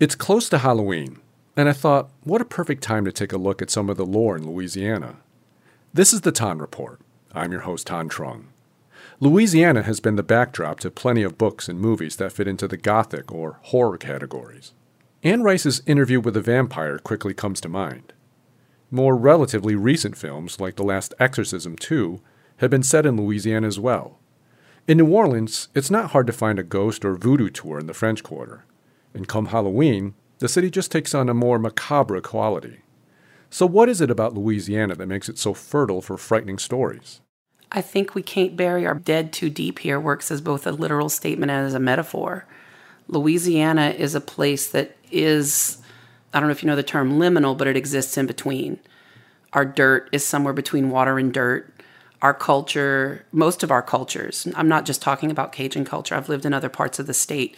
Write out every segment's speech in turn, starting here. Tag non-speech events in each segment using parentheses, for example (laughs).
It's close to Halloween, and I thought, what a perfect time to take a look at some of the lore in Louisiana. This is the Ton Report. I'm your host, Thanh Truong. Louisiana has been the backdrop to plenty of books and movies that fit into the gothic or horror categories. Anne Rice's interview with a vampire quickly comes to mind. More relatively recent films, like The Last Exorcism 2, have been set in Louisiana as well. In New Orleans, it's not hard to find a ghost or voodoo tour in the French Quarter. And come Halloween, the city just takes on a more macabre quality. So, what is it about Louisiana that makes it so fertile for frightening stories? I think we can't bury our dead too deep here works as both a literal statement and as a metaphor. Louisiana is a place that is, I don't know if you know the term liminal, but it exists in between. Our dirt is somewhere between water and dirt. Our culture, most of our cultures, I'm not just talking about Cajun culture, I've lived in other parts of the state.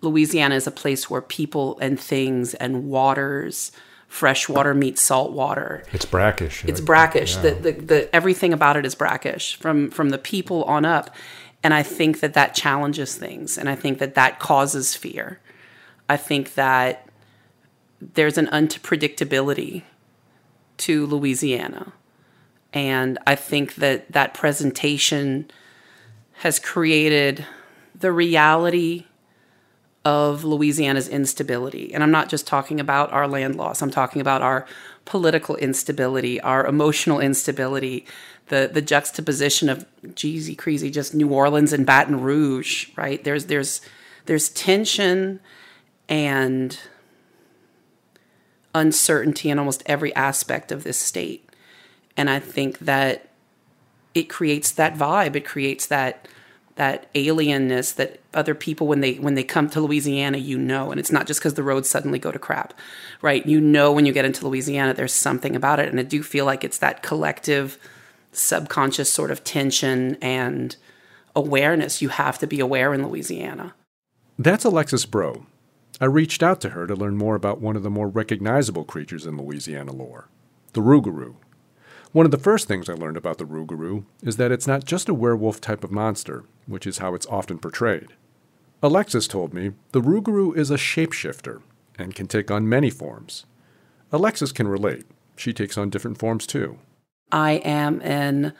Louisiana is a place where people and things and waters, fresh water meets salt water. It's brackish. It's brackish. Yeah. The, the, the, everything about it is brackish from, from the people on up. And I think that that challenges things. And I think that that causes fear. I think that there's an unpredictability to Louisiana. And I think that that presentation has created the reality of Louisiana's instability. And I'm not just talking about our land loss, I'm talking about our political instability, our emotional instability, the, the juxtaposition of Jeezy crazy, just New Orleans and Baton Rouge, right? There's there's there's tension and uncertainty in almost every aspect of this state. And I think that it creates that vibe. It creates that that alienness that other people when they when they come to Louisiana you know and it's not just because the roads suddenly go to crap right? You know when you get into Louisiana there's something about it and I do feel like it's that collective subconscious sort of tension and awareness you have to be aware in Louisiana. That's Alexis Breaux I reached out to her to learn more about one of the more recognizable creatures in Louisiana lore the Rougarou one of the first things I learned about the Rougarou is that it's not just a werewolf type of monster, which is how it's often portrayed. Alexis told me the Rougarou is a shapeshifter and can take on many forms. Alexis can relate. She takes on different forms too. I am an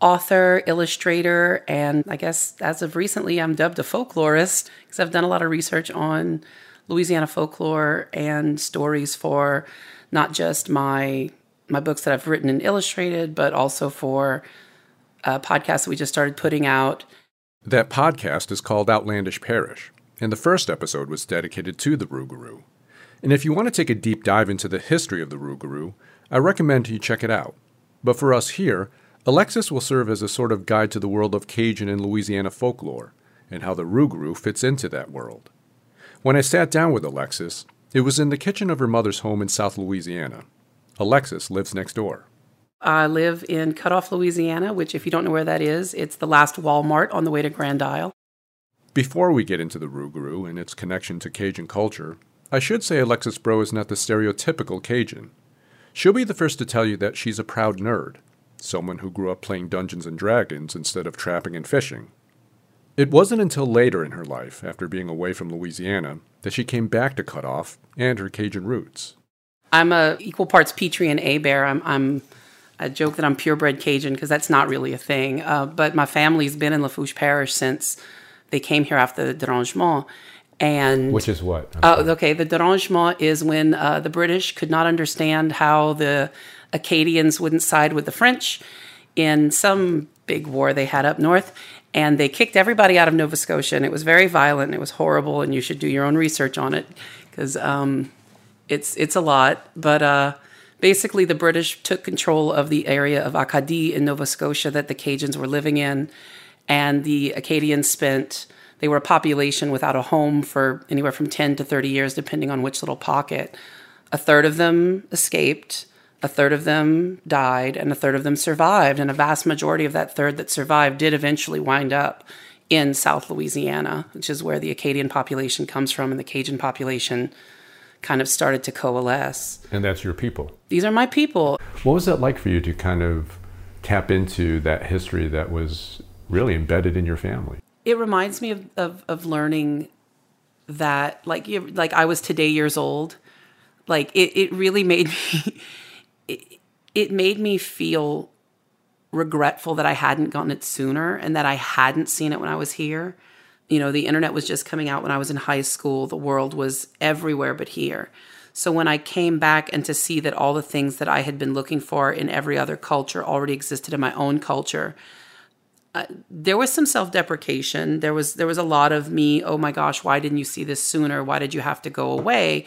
author, illustrator, and I guess as of recently, I'm dubbed a folklorist because I've done a lot of research on Louisiana folklore and stories for not just my my books that I've written and illustrated, but also for a podcast that we just started putting out. That podcast is called Outlandish Parish, and the first episode was dedicated to the Rougarou. And if you want to take a deep dive into the history of the Rougarou, I recommend you check it out. But for us here, Alexis will serve as a sort of guide to the world of Cajun and Louisiana folklore, and how the Rougarou fits into that world. When I sat down with Alexis, it was in the kitchen of her mother's home in South Louisiana, Alexis lives next door. I live in Cut Off, Louisiana, which, if you don't know where that is, it's the last Walmart on the way to Grand Isle. Before we get into the Rougarou and its connection to Cajun culture, I should say Alexis Breaux is not the stereotypical Cajun. She'll be the first to tell you that she's a proud nerd, someone who grew up playing Dungeons and Dragons instead of trapping and fishing. It wasn't until later in her life, after being away from Louisiana, that she came back to Cut Off and her Cajun roots. I'm a equal parts Pitre and Hebert. I'm, I'm I joke that I'm purebred Cajun because that's not really a thing. Uh, but my family's been in Lafourche Parish since they came here after the Dérangement. And which is what? Oh, okay. The Dérangement is when uh, the British could not understand how the Acadians wouldn't side with the French in some big war they had up north, and they kicked everybody out of Nova Scotia. And it was very violent. it was horrible, and you should do your own research on it because um, it's it's a lot, but uh, basically the British took control of the area of Acadie in Nova Scotia that the Cajuns were living in, and the Acadians spent they were a population without a home for anywhere from 10 to 30 years depending on which little pocket. A third of them escaped, a third of them died, and a third of them survived, and a vast majority of that third that survived did eventually wind up in South Louisiana, which is where the Acadian population comes from and the Cajun population kind of started to coalesce. And that's your people. These are my people. What was that like for you to kind of tap into that history that was really embedded in your family? It reminds me of, of, of learning that like you like I was today years old. Like it, it really made me (laughs) it, it made me feel regretful that I hadn't gotten it sooner and that I hadn't seen it when I was here. You know, the internet was just coming out when I was in high school. The world was everywhere but here. So when I came back and to see that all the things that I had been looking for in every other culture already existed in my own culture, uh, there was some self-deprecation. There was there was a lot of me, oh my gosh, why didn't you see this sooner? Why did you have to go away?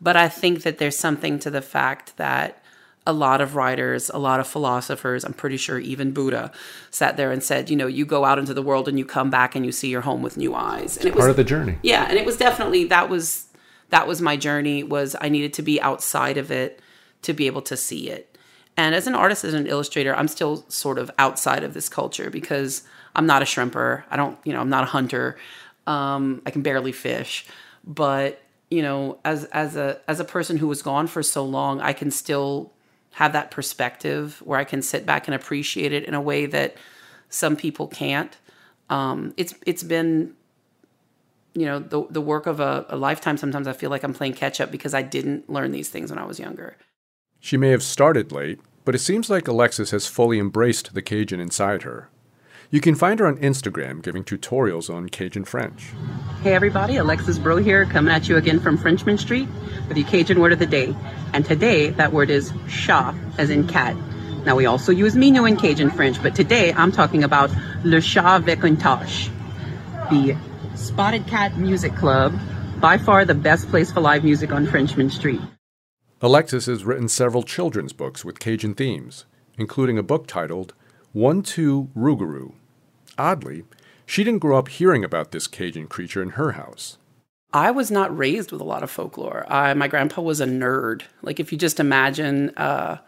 But I think that there's something to the fact that a lot of writers, a lot of philosophers, I'm pretty sure even Buddha sat there and said, you know, you go out into the world and you come back and you see your home with new eyes. And it was Part of the journey. yeah, and it was definitely that was that was my journey was I needed to be outside of it to be able to see it. And as an artist, as an illustrator, I'm still sort of outside of this culture because I'm not a shrimper. I don't, you know, I'm not a hunter. Um, I can barely fish. But you know, as as a as a person who was gone for so long, I can still have that perspective where I can sit back and appreciate it in a way that some people can't. Um, it's it's been you know the the work of a, a lifetime. Sometimes I feel like I'm playing catch up because I didn't learn these things when I was younger. She may have started late, but it seems like Alexis has fully embraced the Cajun inside her. You can find her on Instagram giving tutorials on Cajun French. Hey everybody, Alexis Breaux here, coming at you again from Frenchmen Street with the Cajun word of the day. And today, that word is chat, as in cat. Now we also use mignon in Cajun French, but today I'm talking about le chat tache. The Spotted Cat Music Club, by far the best place for live music on Frenchmen Street. Alexis has written several children's books with Cajun themes, including a book titled One Two Rougarou. Oddly, she didn't grow up hearing about this Cajun creature in her house. I was not raised with a lot of folklore. I, my grandpa was a nerd. Like if you just imagine, uh,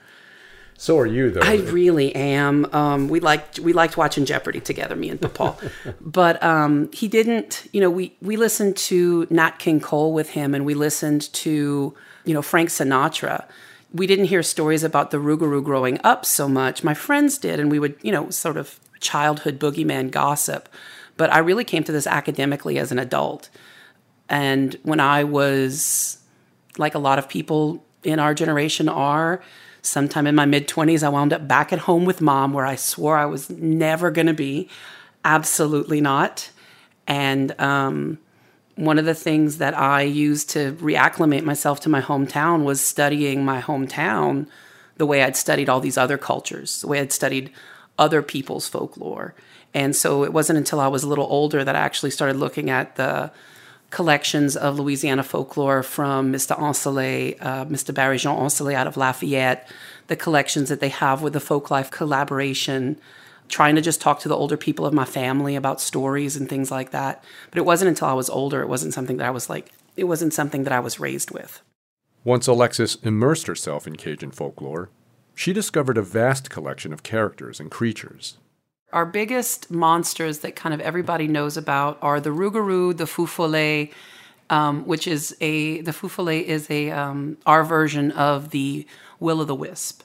So are you, though. I really am. Um, we liked we liked watching Jeopardy together, me and Papa. (laughs) but um, he didn't. You know, we we listened to Nat King Cole with him, and we listened to you know Frank Sinatra. We didn't hear stories about the Rougarou growing up so much. My friends did, and we would you know sort of childhood boogeyman gossip. But I really came to this academically as an adult. And when I was, like a lot of people in our generation are, sometime in my mid 20s, I wound up back at home with mom where I swore I was never going to be. Absolutely not. And um, one of the things that I used to reacclimate myself to my hometown was studying my hometown the way I'd studied all these other cultures, the way I'd studied other people's folklore. And so it wasn't until I was a little older that I actually started looking at the collections of Louisiana folklore from Mr. Ancelet, uh, Mr. Barry Jean Ancelet out of Lafayette, the collections that they have with the Folklife collaboration, trying to just talk to the older people of my family about stories and things like that. But it wasn't until I was older, it wasn't something that I was like, it wasn't something that I was raised with. Once Alexis immersed herself in Cajun folklore, she discovered a vast collection of characters and creatures. Our biggest monsters that kind of everybody knows about are the Rougarou, the Feu Follet, um, which is a the Feu Follet is a um, our version of the Will o' the Wisp.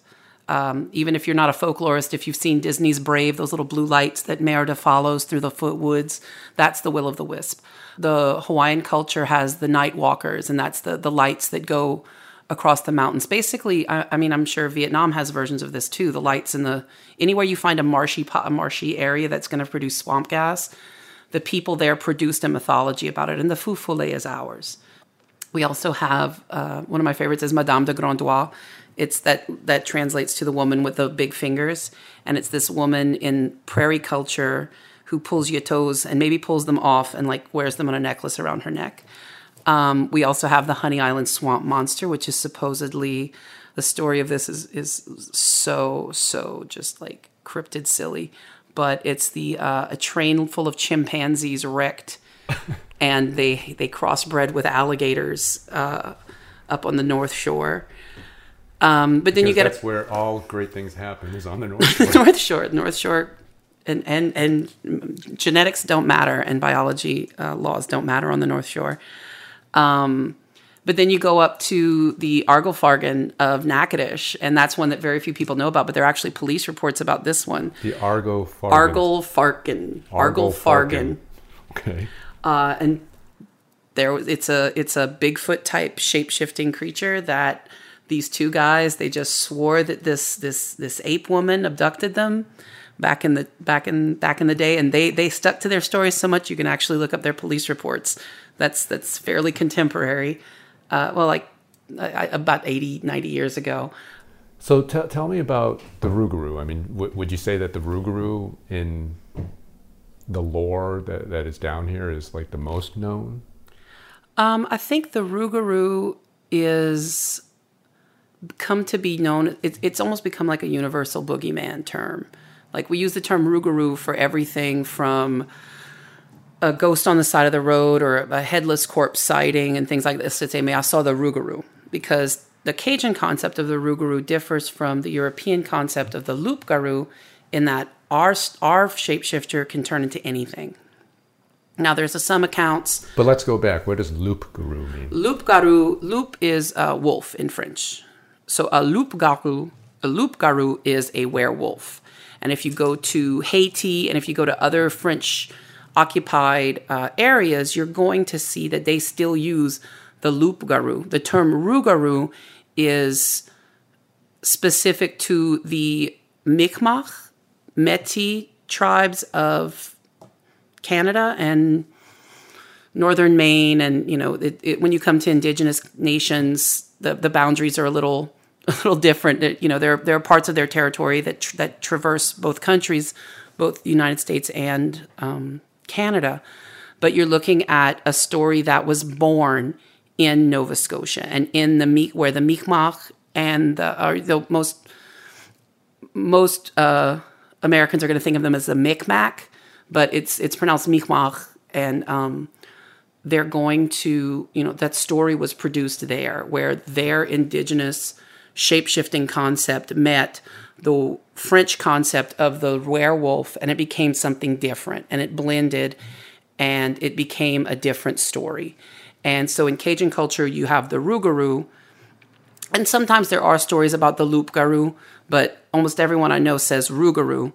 Um, even if you're not a folklorist, if you've seen Disney's Brave, those little blue lights that Merida follows through the foot woods, that's the Will of the Wisp. The Hawaiian culture has the Night Walkers, and that's the the lights that go across the mountains. Basically, I, I, mean, I'm sure Vietnam has versions of this too. The lights in the anywhere you find a marshy a marshy area that's going to produce swamp gas, the people there produced a mythology about it, and the Feu Follet is ours. We also have uh, one of my favorites is Madame de Grands Doigts. It's that that translates to the woman with the big fingers, and it's this woman in prairie culture who pulls your toes and maybe pulls them off and like wears them on a necklace around her neck. Um, we also have the Honey Island Swamp Monster, which is supposedly the story of this is is so so just like cryptid silly, but it's the uh, a train full of chimpanzees wrecked, (laughs) and they they crossbred with alligators uh, up on the North Shore. Um, but then Because you get that's where all great things happen is on the North (laughs) Shore. North Shore, North Shore, and and and genetics don't matter, and biology uh, laws don't matter on the North Shore. Um, but then you go up to the Argolfargan of Natchitoches, and that's one that very few people know about. But there are actually police reports about this one. the Argo Fargo. Argolfargan, Argolfargan, Okay. uh, and there was it's a it's a Bigfoot type shape shifting creature that these two guys they just swore that this this this ape woman abducted them back in the back in back in the day and they they stuck to their stories so much you can actually look up their police reports that's that's fairly contemporary uh, well like uh, about 80 90 years ago So t- tell me about the Rougarou. I mean, w- would you say that the Rougarou in the lore that, that is down here is like the most known? Um, I think the Rougarou is come to be known. It's it's almost become like a universal boogeyman term. Like we use the term Rougarou for everything from a ghost on the side of the road or a headless corpse sighting and things like this. To say, "May I saw the Rougarou," because the Cajun concept of the Rougarou differs from the European concept of the Loup-garou in that our our shapeshifter can turn into anything. Now, there's a, some accounts But let's go back. What does loup-garou mean? Loup-garou, loup is a wolf in French. So a loup-garou, a loup-garou is a werewolf. And if you go to Haiti and if you go to other French occupied uh, areas, you're going to see that they still use the loup-garou. The term rougarou is specific to the Mi'kmaq, Métis tribes of Canada and northern Maine, and you know, it, it, when you come to indigenous nations, the, the boundaries are a little (laughs) a little different. You know, there there are parts of their territory that tr- that traverse both countries, both the United States and um, Canada. But you're looking at a story that was born in Nova Scotia and in the where the Mi'kmaq and the, the most most uh, Americans are going to think of them as the Micmac, but it's it's pronounced Mi'kmaq, and um, they're going to you know that story was produced there, where their indigenous shape shifting concept met the French concept of the werewolf, and it became something different, and it blended, and it became a different story. And so in Cajun culture, you have the Rougarou, and sometimes there are stories about the loup garou, but almost everyone I know says rougarou,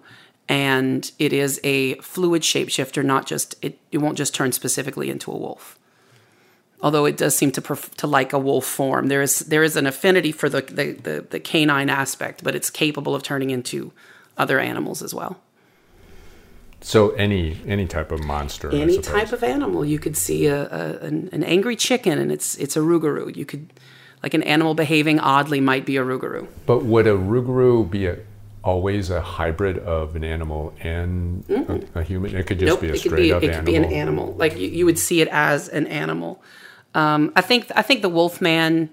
and it is a fluid shapeshifter, not just it. It won't just turn specifically into a wolf. Although it does seem to pref- to like a wolf form, there is there is an affinity for the the, the the canine aspect, but it's capable of turning into other animals as well. So any any type of monster. Any type of animal, you could see a, a an, an angry chicken, and it's it's a rougarou. You could like an animal behaving oddly might be a rougarou. But would a Rougarou be a, always a hybrid of an animal and a, a human? It could just nope, be a straight be up it could be an animal. Like you, you would see it as an animal. Um, I think I think the Wolfman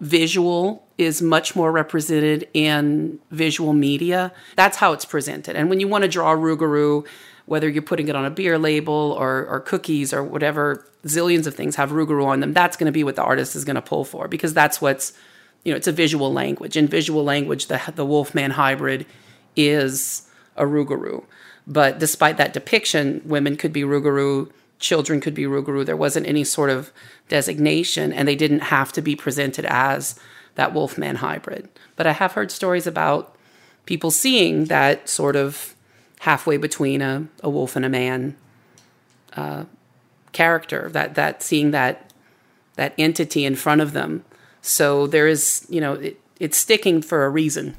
visual is much more represented in visual media. That's how it's presented. And when you want to draw a Rougarou, whether you're putting it on a beer label or, or cookies or whatever, zillions of things have Rougarou on them. That's going to be what the artist is going to pull for because that's what's, you know, it's a visual language. In visual language, the the Wolfman hybrid is a Rougarou. But despite that depiction, women could be Rougarou, children could be Rougarou. There wasn't any sort of designation, and they didn't have to be presented as that Wolfman hybrid. But I have heard stories about people seeing that sort of halfway between a, a wolf and a man uh, character, that, that seeing that, that entity in front of them. So there is, you know, it, it's sticking for a reason.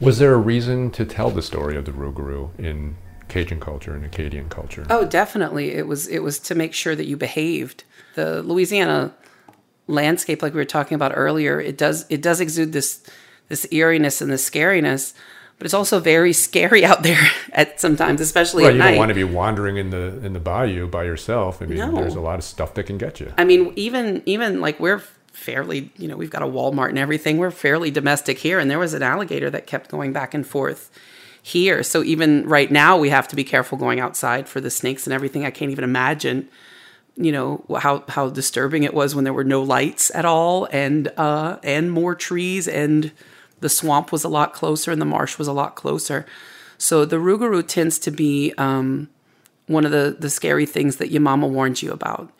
Was there a reason to tell the story of the Rougarou in Cajun culture and Acadian culture? Oh, definitely. It was it was to make sure that you behaved. The Louisiana landscape, like we were talking about earlier, it does it does exude this this eeriness and this scariness, but it's also very (laughs) scary out there at sometimes, especially well, at you night. don't want to be wandering in the in the bayou by yourself. I mean, No. there's a lot of stuff that can get you. I mean, even even like we're fairly, you know, we've got a Walmart and everything. We're fairly domestic here, and there was an alligator that kept going back and forth here. So even right now, we have to be careful going outside for the snakes and everything. I can't even imagine, you know, how how disturbing it was when there were no lights at all, and uh, and more trees, and the swamp was a lot closer, and the marsh was a lot closer. So the Rougarou tends to be um, one of the the scary things that your mama warned you about.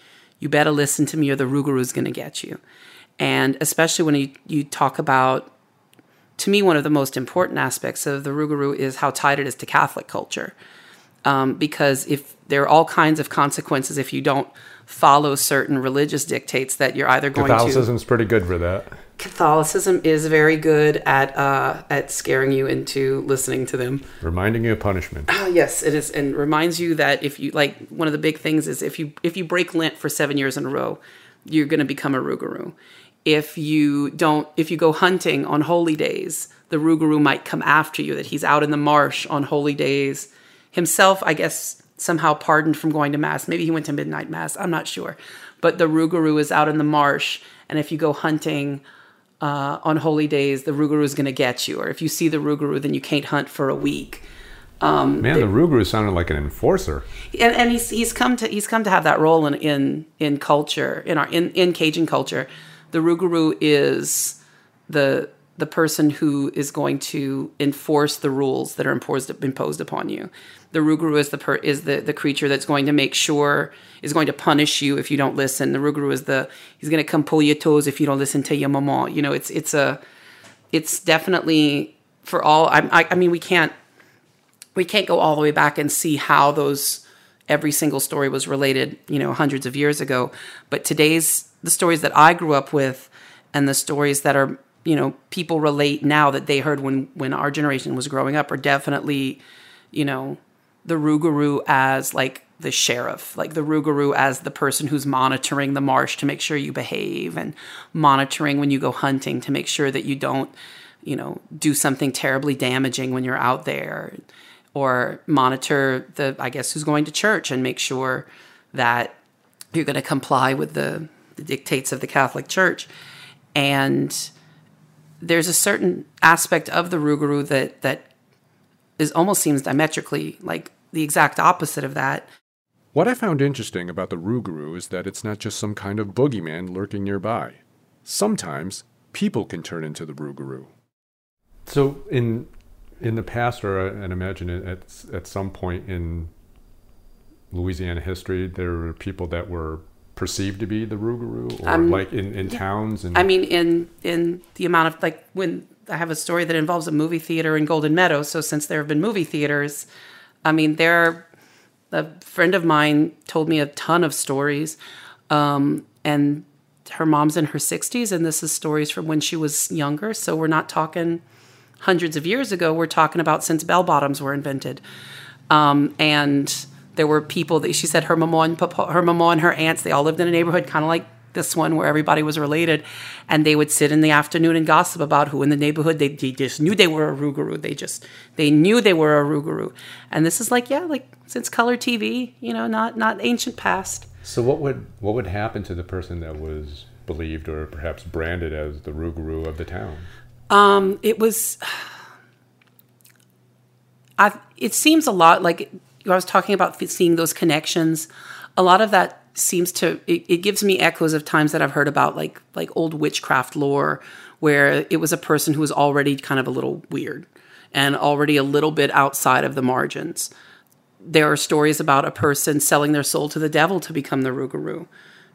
You better listen to me, or the Rougarou's going to get you. And especially when you, you talk about, to me, one of the most important aspects of the Rougarou is how tied it is to Catholic culture. Um, because if there are all kinds of consequences if you don't follow certain religious dictates that you're either going to Catholicism's pretty good for that. Catholicism is very good at uh, at scaring you into listening to them. Reminding you of punishment. Oh, yes, it is, and reminds you that if you like one of the big things is if you if you break Lent for seven years in a row, you're going to become a Rougarou. If you don't, if you go hunting on holy days, the Rougarou might come after you. That he's out in the marsh on holy days himself. I guess somehow pardoned from going to mass. Maybe he went to midnight mass. I'm not sure, but the Rougarou is out in the marsh, and if you go hunting uh, on holy days, the Rougarou is going to get you. Or if you see the Rougarou, then you can't hunt for a week. Man, the Rougarou sounded like an enforcer. And, and he's he's come to he's come to have that role in in, in culture in our in, in Cajun culture. The Rougarou is the the person who is going to enforce the rules that are imposed imposed upon you. The Rougarou is the per, is the, the creature that's going to make sure is going to punish you if you don't listen. The Rougarou is the he's going to come pull your toes if you don't listen to your mama. You know, it's it's a it's definitely for all. I I mean, we can't we can't go all the way back and see how those every single story was related, you know, hundreds of years ago. But today's the stories that I grew up with and the stories that are, you know, people relate now that they heard when when our generation was growing up are definitely, you know, the Rougarou as like the sheriff, like the Rougarou as the person who's monitoring the marsh to make sure you behave and monitoring when you go hunting to make sure that you don't, you know, do something terribly damaging when you're out there or monitor the I guess who's going to church and make sure that you're going to comply with the, the dictates of the Catholic Church. And there's a certain aspect of the Rougarou that that is almost seems diametrically like the exact opposite of that. What I found interesting about the Rougarou is that it's not just some kind of boogeyman lurking nearby. Sometimes people can turn into the Rougarou. So in in the past, or uh, and imagine at at some point in Louisiana history, there were people that were perceived to be the Rougarou, or Um, like in, in towns and I mean, in in the amount of like when I have a story that involves a movie theater in Golden Meadow. So since there have been movie theaters, I mean, there. A friend of mine told me a ton of stories, um, and her mom's in her sixties, and this is stories from when she was younger. So we're not talking hundreds of years ago. We're talking about since bell bottoms were invented, um, and there were people that she said her mama and papa, her mama and her aunts. They all lived in a neighborhood kind of like this one where everybody was related, and they would sit in the afternoon and gossip about who in the neighborhood. They, they just knew they were a Rougarou. They just they knew they were a Rougarou, and this is like yeah, like since color TV, you know, not not ancient past. So what would what would happen to the person that was believed or perhaps branded as the Rougarou of the town? Um, it was. (sighs) I. It seems a lot like I was talking about seeing those connections. A lot of that seems to it, it gives me echoes of times that I've heard about like like old witchcraft lore where it was a person who was already kind of a little weird and already a little bit outside of the margins. There are stories about a person selling their soul to the devil to become the Rougarou.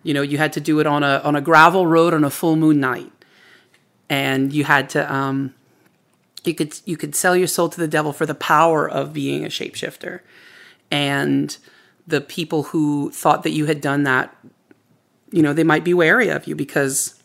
You know, you had to do it on a on a gravel road on a full moon night, and you had to um, you could you could sell your soul to the devil for the power of being a shapeshifter, and the people who thought that you had done that, you know, they might be wary of you because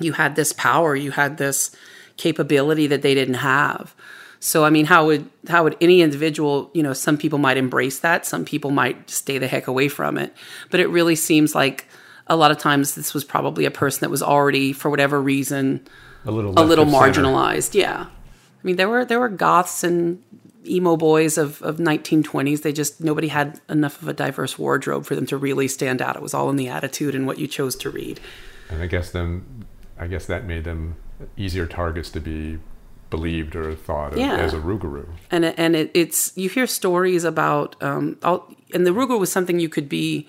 you had this power, you had this capability that they didn't have. So I mean, how would how would any individual, you know, some people might embrace that, some people might stay the heck away from it. But it really seems like a lot of times this was probably a person that was already, for whatever reason, A little a little of center. marginalized. Yeah, I mean there were there were goths and emo boys of of 1920s. They just nobody had enough of a diverse wardrobe for them to really stand out. It was all in the attitude and what you chose to read. And I guess them, I guess that made them easier targets to be believed or thought of Yeah. as a Rougarou. and and it, it's you hear stories about um all, and the Ruger was something you could be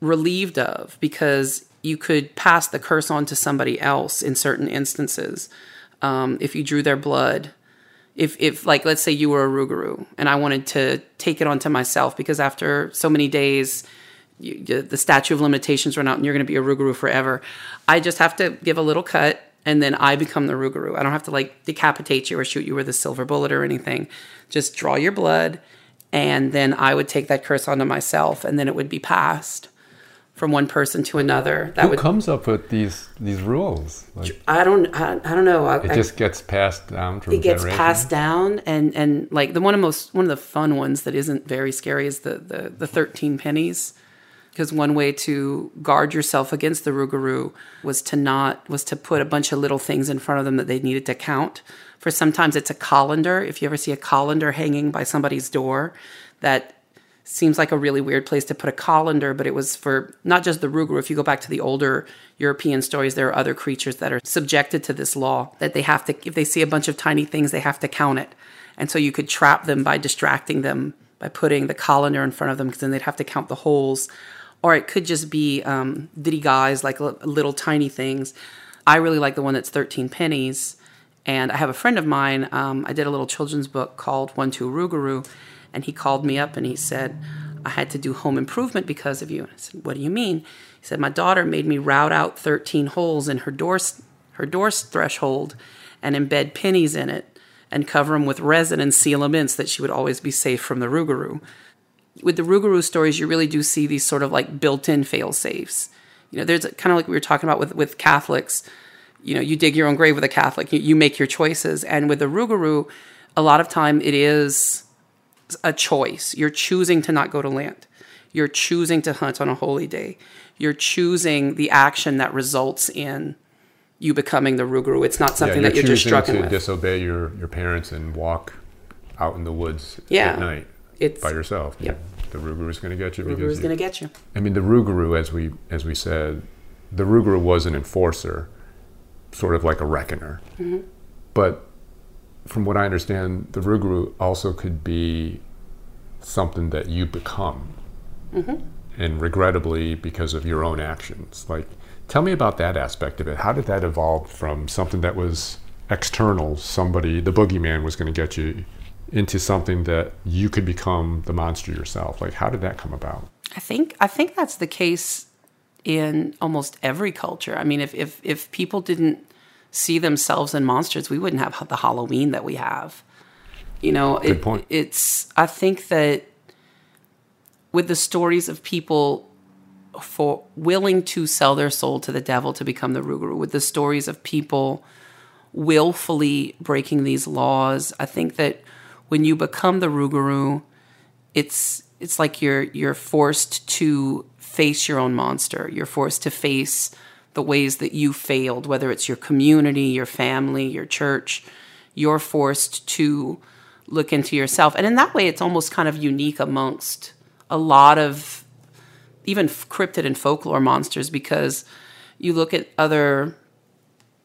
relieved of because you could pass the curse on to somebody else in certain instances um, if you drew their blood if if like let's say you were a Rougarou and I wanted to take it onto myself because after so many days you, the statute of limitations run out and you're going to be a Rougarou forever. I just have to give a little cut and then I become the Rougarou. I don't have to like decapitate you or shoot you with a silver bullet or anything. Just draw your blood and then I would take that curse onto myself, and then it would be passed from one person to another. That Who would comes up with these these rules? Like, I don't I, I don't know. I, it I- just gets passed down from it gets passed down and and like the one of most one of the fun ones that isn't very scary is the the, the 13 pennies because one way to guard yourself against the rougarou was to not was to put a bunch of little things in front of them that they needed to count for sometimes it's a colander if you ever see a colander hanging by somebody's door that seems like a really weird place to put a colander, but it was for not just the rougarou. If you go back to the older European stories, there are other creatures that are subjected to this law that they have to, if they see a bunch of tiny things, they have to count it. And so you could trap them by distracting them by putting the colander in front of them because then they'd have to count the holes. Or it could just be um, ditty guys, like li- little tiny things. I really like the one that's 13 pennies. And I have a friend of mine, um, I did a little children's book called One Two Rougarou, and he called me up and he said, I had to do home improvement because of you. And I said, What do you mean? He said, My daughter made me route out 13 holes in her door, her door threshold and embed pennies in it and cover them with resin and seal them in so that she would always be safe from the Rougarou. With the Rougarou stories, you really do see these sort of like built in fail safes. You know, there's kind of like we were talking about with, with Catholics you know you dig your own grave with a catholic you, you make your choices and with the rougarou a lot of time it is a choice you're choosing to not go to land you're choosing to hunt on a holy day you're choosing the action that results in you becoming the rougarou it's not something yeah, that you're just struck to with disobey your, your parents and walk out in the woods Yeah. at night it's by yourself. Yep. The Rougarou is going to get you because is going to get you I mean, the Rougarou, as we as we said, the Rougarou was an enforcer, sort of like a reckoner. Mm-hmm. But from what I understand, the Rougarou also could be something that you become, Mm-hmm. and regrettably because of your own actions. Like, tell me about that aspect of it. How did that evolve from something that was external, somebody, the boogeyman was going to get you, into something that you could become the monster yourself? Like, how did that come about? I think I think that's the case in almost every culture. I mean, if if if people didn't see themselves in monsters, we wouldn't have the Halloween that we have. You know, it-. It's I think that with the stories of people for willing to sell their soul to the devil to become the Rougarou, with the stories of people willfully breaking these laws, I think that when you become the Rougarou, it's it's like you're you're forced to face your own monster. You're forced to face the ways that you failed, whether it's your community, your family, your church. You're forced to look into yourself, and in that way, it's almost kind of unique amongst a lot of even cryptid and folklore monsters because you look at other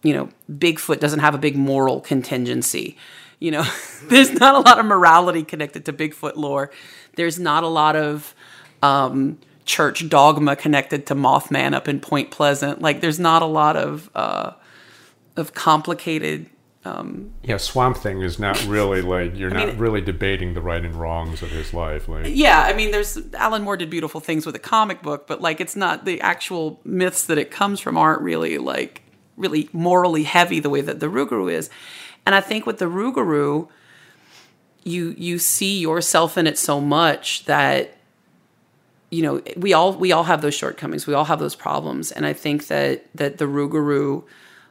you know, Bigfoot doesn't have a big moral contingency. You know, (laughs) there's not a lot of morality connected to Bigfoot lore. There's not a lot of um, church dogma connected to Mothman up in Point Pleasant. Like, there's not a lot of uh, of complicated. Um, Yeah, Swamp Thing is not really like you're mean- not really debating the right and wrongs of his life. Like, Yeah, I mean, there's Alan Moore did beautiful things with a comic book, but like, it's not the actual myths that it comes from aren't really like really morally heavy the way that the Rougarou is. And I think with the Rougarou, you you see yourself in it so much that you know we all we all have those shortcomings. We all have those problems. And i think that that the rougarou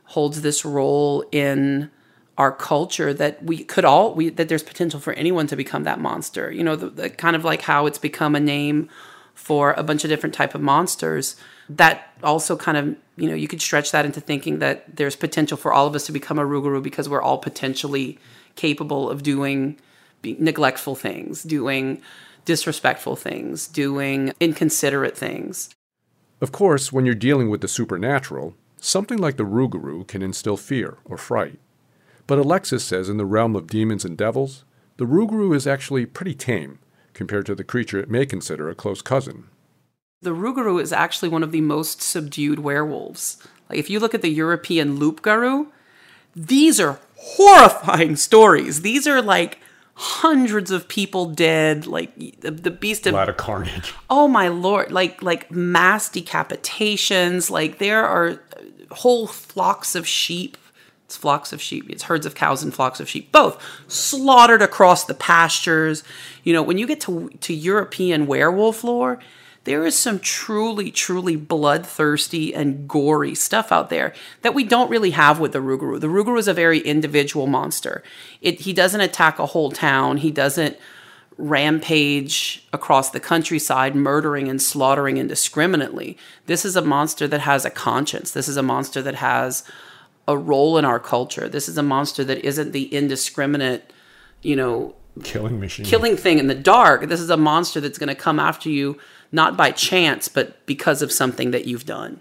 holds this role in our culture that we could all we that there's potential for anyone to become that monster. You know the, the kind of like how it's become a name for a bunch of different type of monsters that also kind of you know you could stretch that into thinking that there's potential for all of us to become a rougarou because we're all potentially capable of doing neglectful things doing disrespectful things doing inconsiderate things Of course, when you're dealing with the supernatural, something like the Rougarou can instill fear or fright. But Alexis says in the realm of demons and devils, the Rougarou is actually pretty tame compared to the creature it may consider a close cousin. The Rougarou is actually one of the most subdued werewolves. Like if you look at the European Loup-garou, these are horrifying stories. These are like hundreds of people dead, like the, the beast a of lot of carnage. (laughs) oh my lord, like like mass decapitations, like there are whole flocks of sheep It's flocks of sheep. It's herds of cows and flocks of sheep, both slaughtered across the pastures. You know, when you get to to European werewolf lore, there is some truly, truly bloodthirsty and gory stuff out there that we don't really have with the Rougarou. The Rougarou is a very individual monster. It, he doesn't attack a whole town. He doesn't rampage across the countryside, murdering and slaughtering indiscriminately. This is a monster that has a conscience. This is a monster that has a role in our culture. This is a monster that isn't the indiscriminate, you know, killing machine, killing thing in the dark. This is a monster that's going to come after you not by chance, but because of something that you've done.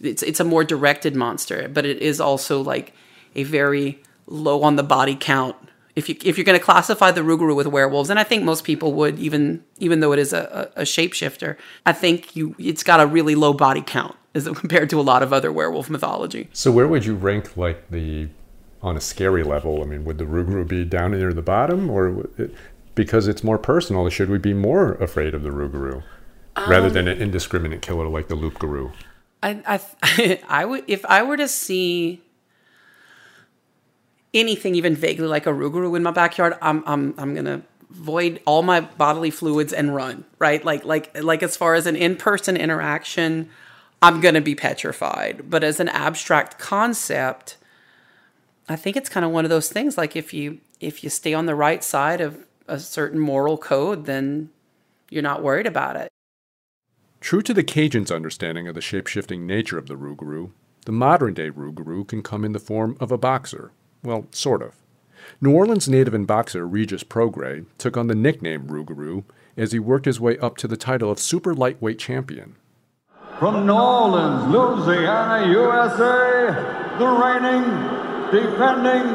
It's it's a more directed monster, but it is also like a very low on the body count. If you if you're going to classify the Rougarou with werewolves, and I think most people would, even even though it is a, a, a shapeshifter, I think you it's got a really low body count as (laughs) compared to a lot of other werewolf mythology. So where would you rank like the on a scary level? I mean, would the Rougarou be down near the bottom, or it, because it's more personal, should we be more afraid of the Rougarou um, rather than an indiscriminate killer like the Loup-garou? I, I, (laughs) I would if I were to see anything even vaguely like a Rougarou in my backyard, I'm I'm I'm gonna void all my bodily fluids and run. Right, like like like as far as an in person interaction, I'm gonna be petrified. But as an abstract concept, I think it's kind of one of those things. Like if you if you stay on the right side of a certain moral code, then you're not worried about it. True to the Cajuns' understanding of the shape-shifting nature of the Rougarou, the modern-day Rougarou can come in the form of a boxer. Well, sort of. New Orleans native and boxer Regis Prograis took on the nickname Rougarou as he worked his way up to the title of super lightweight champion. From New Orleans, Louisiana, USA, the reigning, defending,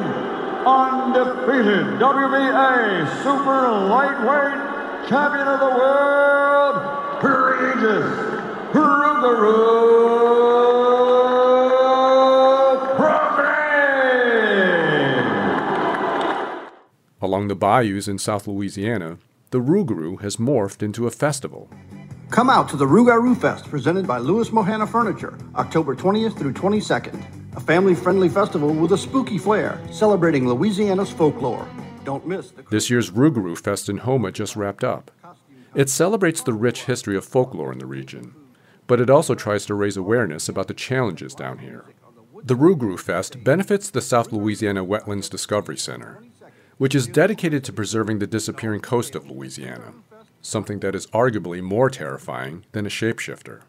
undefeated WBA super lightweight champion of the world, Regis Along the bayous in South Louisiana, the Rougarou has morphed into a festival. Come out to the Rougarou Fest presented by Louis Mohana Furniture, October 20th through 22nd. A family friendly festival with a spooky flair, celebrating Louisiana's folklore. Don't miss the. This year's Rougarou Fest in Houma just wrapped up. It celebrates the rich history of folklore in the region, but it also tries to raise awareness about the challenges down here. The Rougarou Fest benefits the South Louisiana Wetlands Discovery Center, which is dedicated to preserving the disappearing coast of Louisiana, something that is arguably more terrifying than a shapeshifter.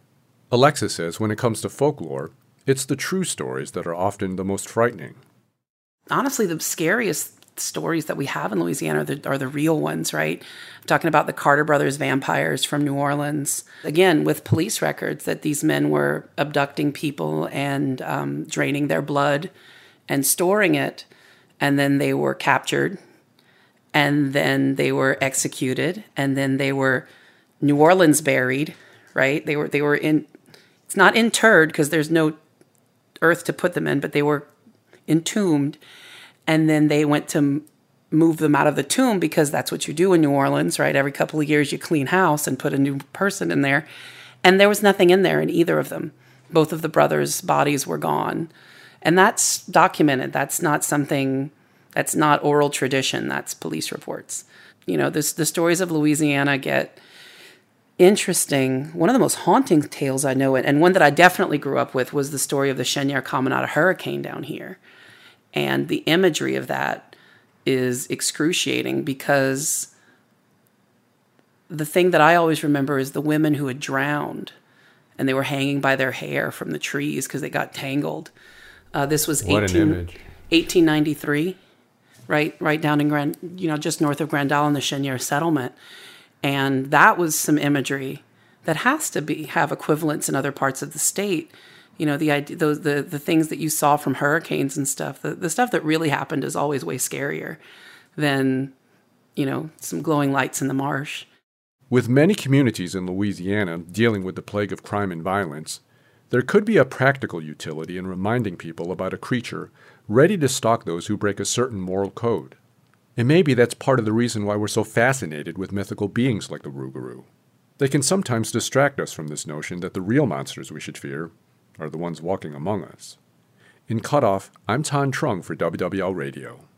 Alexis says when it comes to folklore, it's the true stories that are often the most frightening. Honestly, the scariest stories that we have in Louisiana are the, are the real ones, right? I'm talking about the Carter brothers vampires from New Orleans. Again, with police records that these men were abducting people and um, draining their blood and storing it, and then they were captured, and then they were executed, and then they were New Orleans buried, right? They were they were in. It's not interred because there's no earth to put them in, but they were entombed and then they went to move them out of the tomb because that's what you do in New Orleans, right? Every couple of years you clean house and put a new person in there. And there was nothing in there in either of them. Both of the brothers' bodies were gone. And that's documented. That's not something that's not oral tradition, that's police reports. You know, this the stories of Louisiana get interesting. One of the most haunting tales I know, and one that I definitely grew up with, was the story of the Cheniere Caminada hurricane down here. And the imagery of that is excruciating because the thing that I always remember is the women who had drowned and they were hanging by their hair from the trees because they got tangled. Uh, this was 18, 1893, right, right down in Grand, you know, just north of Grand Isle in the Cheniere settlement, and that was some imagery that has to be have equivalents in other parts of the state you know the idea those the the things that you saw from hurricanes and stuff the, the stuff that really happened is always way scarier than you know some glowing lights in the marsh. With many communities in louisiana dealing with the plague of crime and violence there could be a practical utility in reminding people about a creature ready to stalk those who break a certain moral code. And maybe that's part of the reason why we're so fascinated with mythical beings like the rougarou. They can sometimes distract us from this notion that the real monsters we should fear are the ones walking among us. In Cut Off, I'm Thanh Truong for WWL Radio.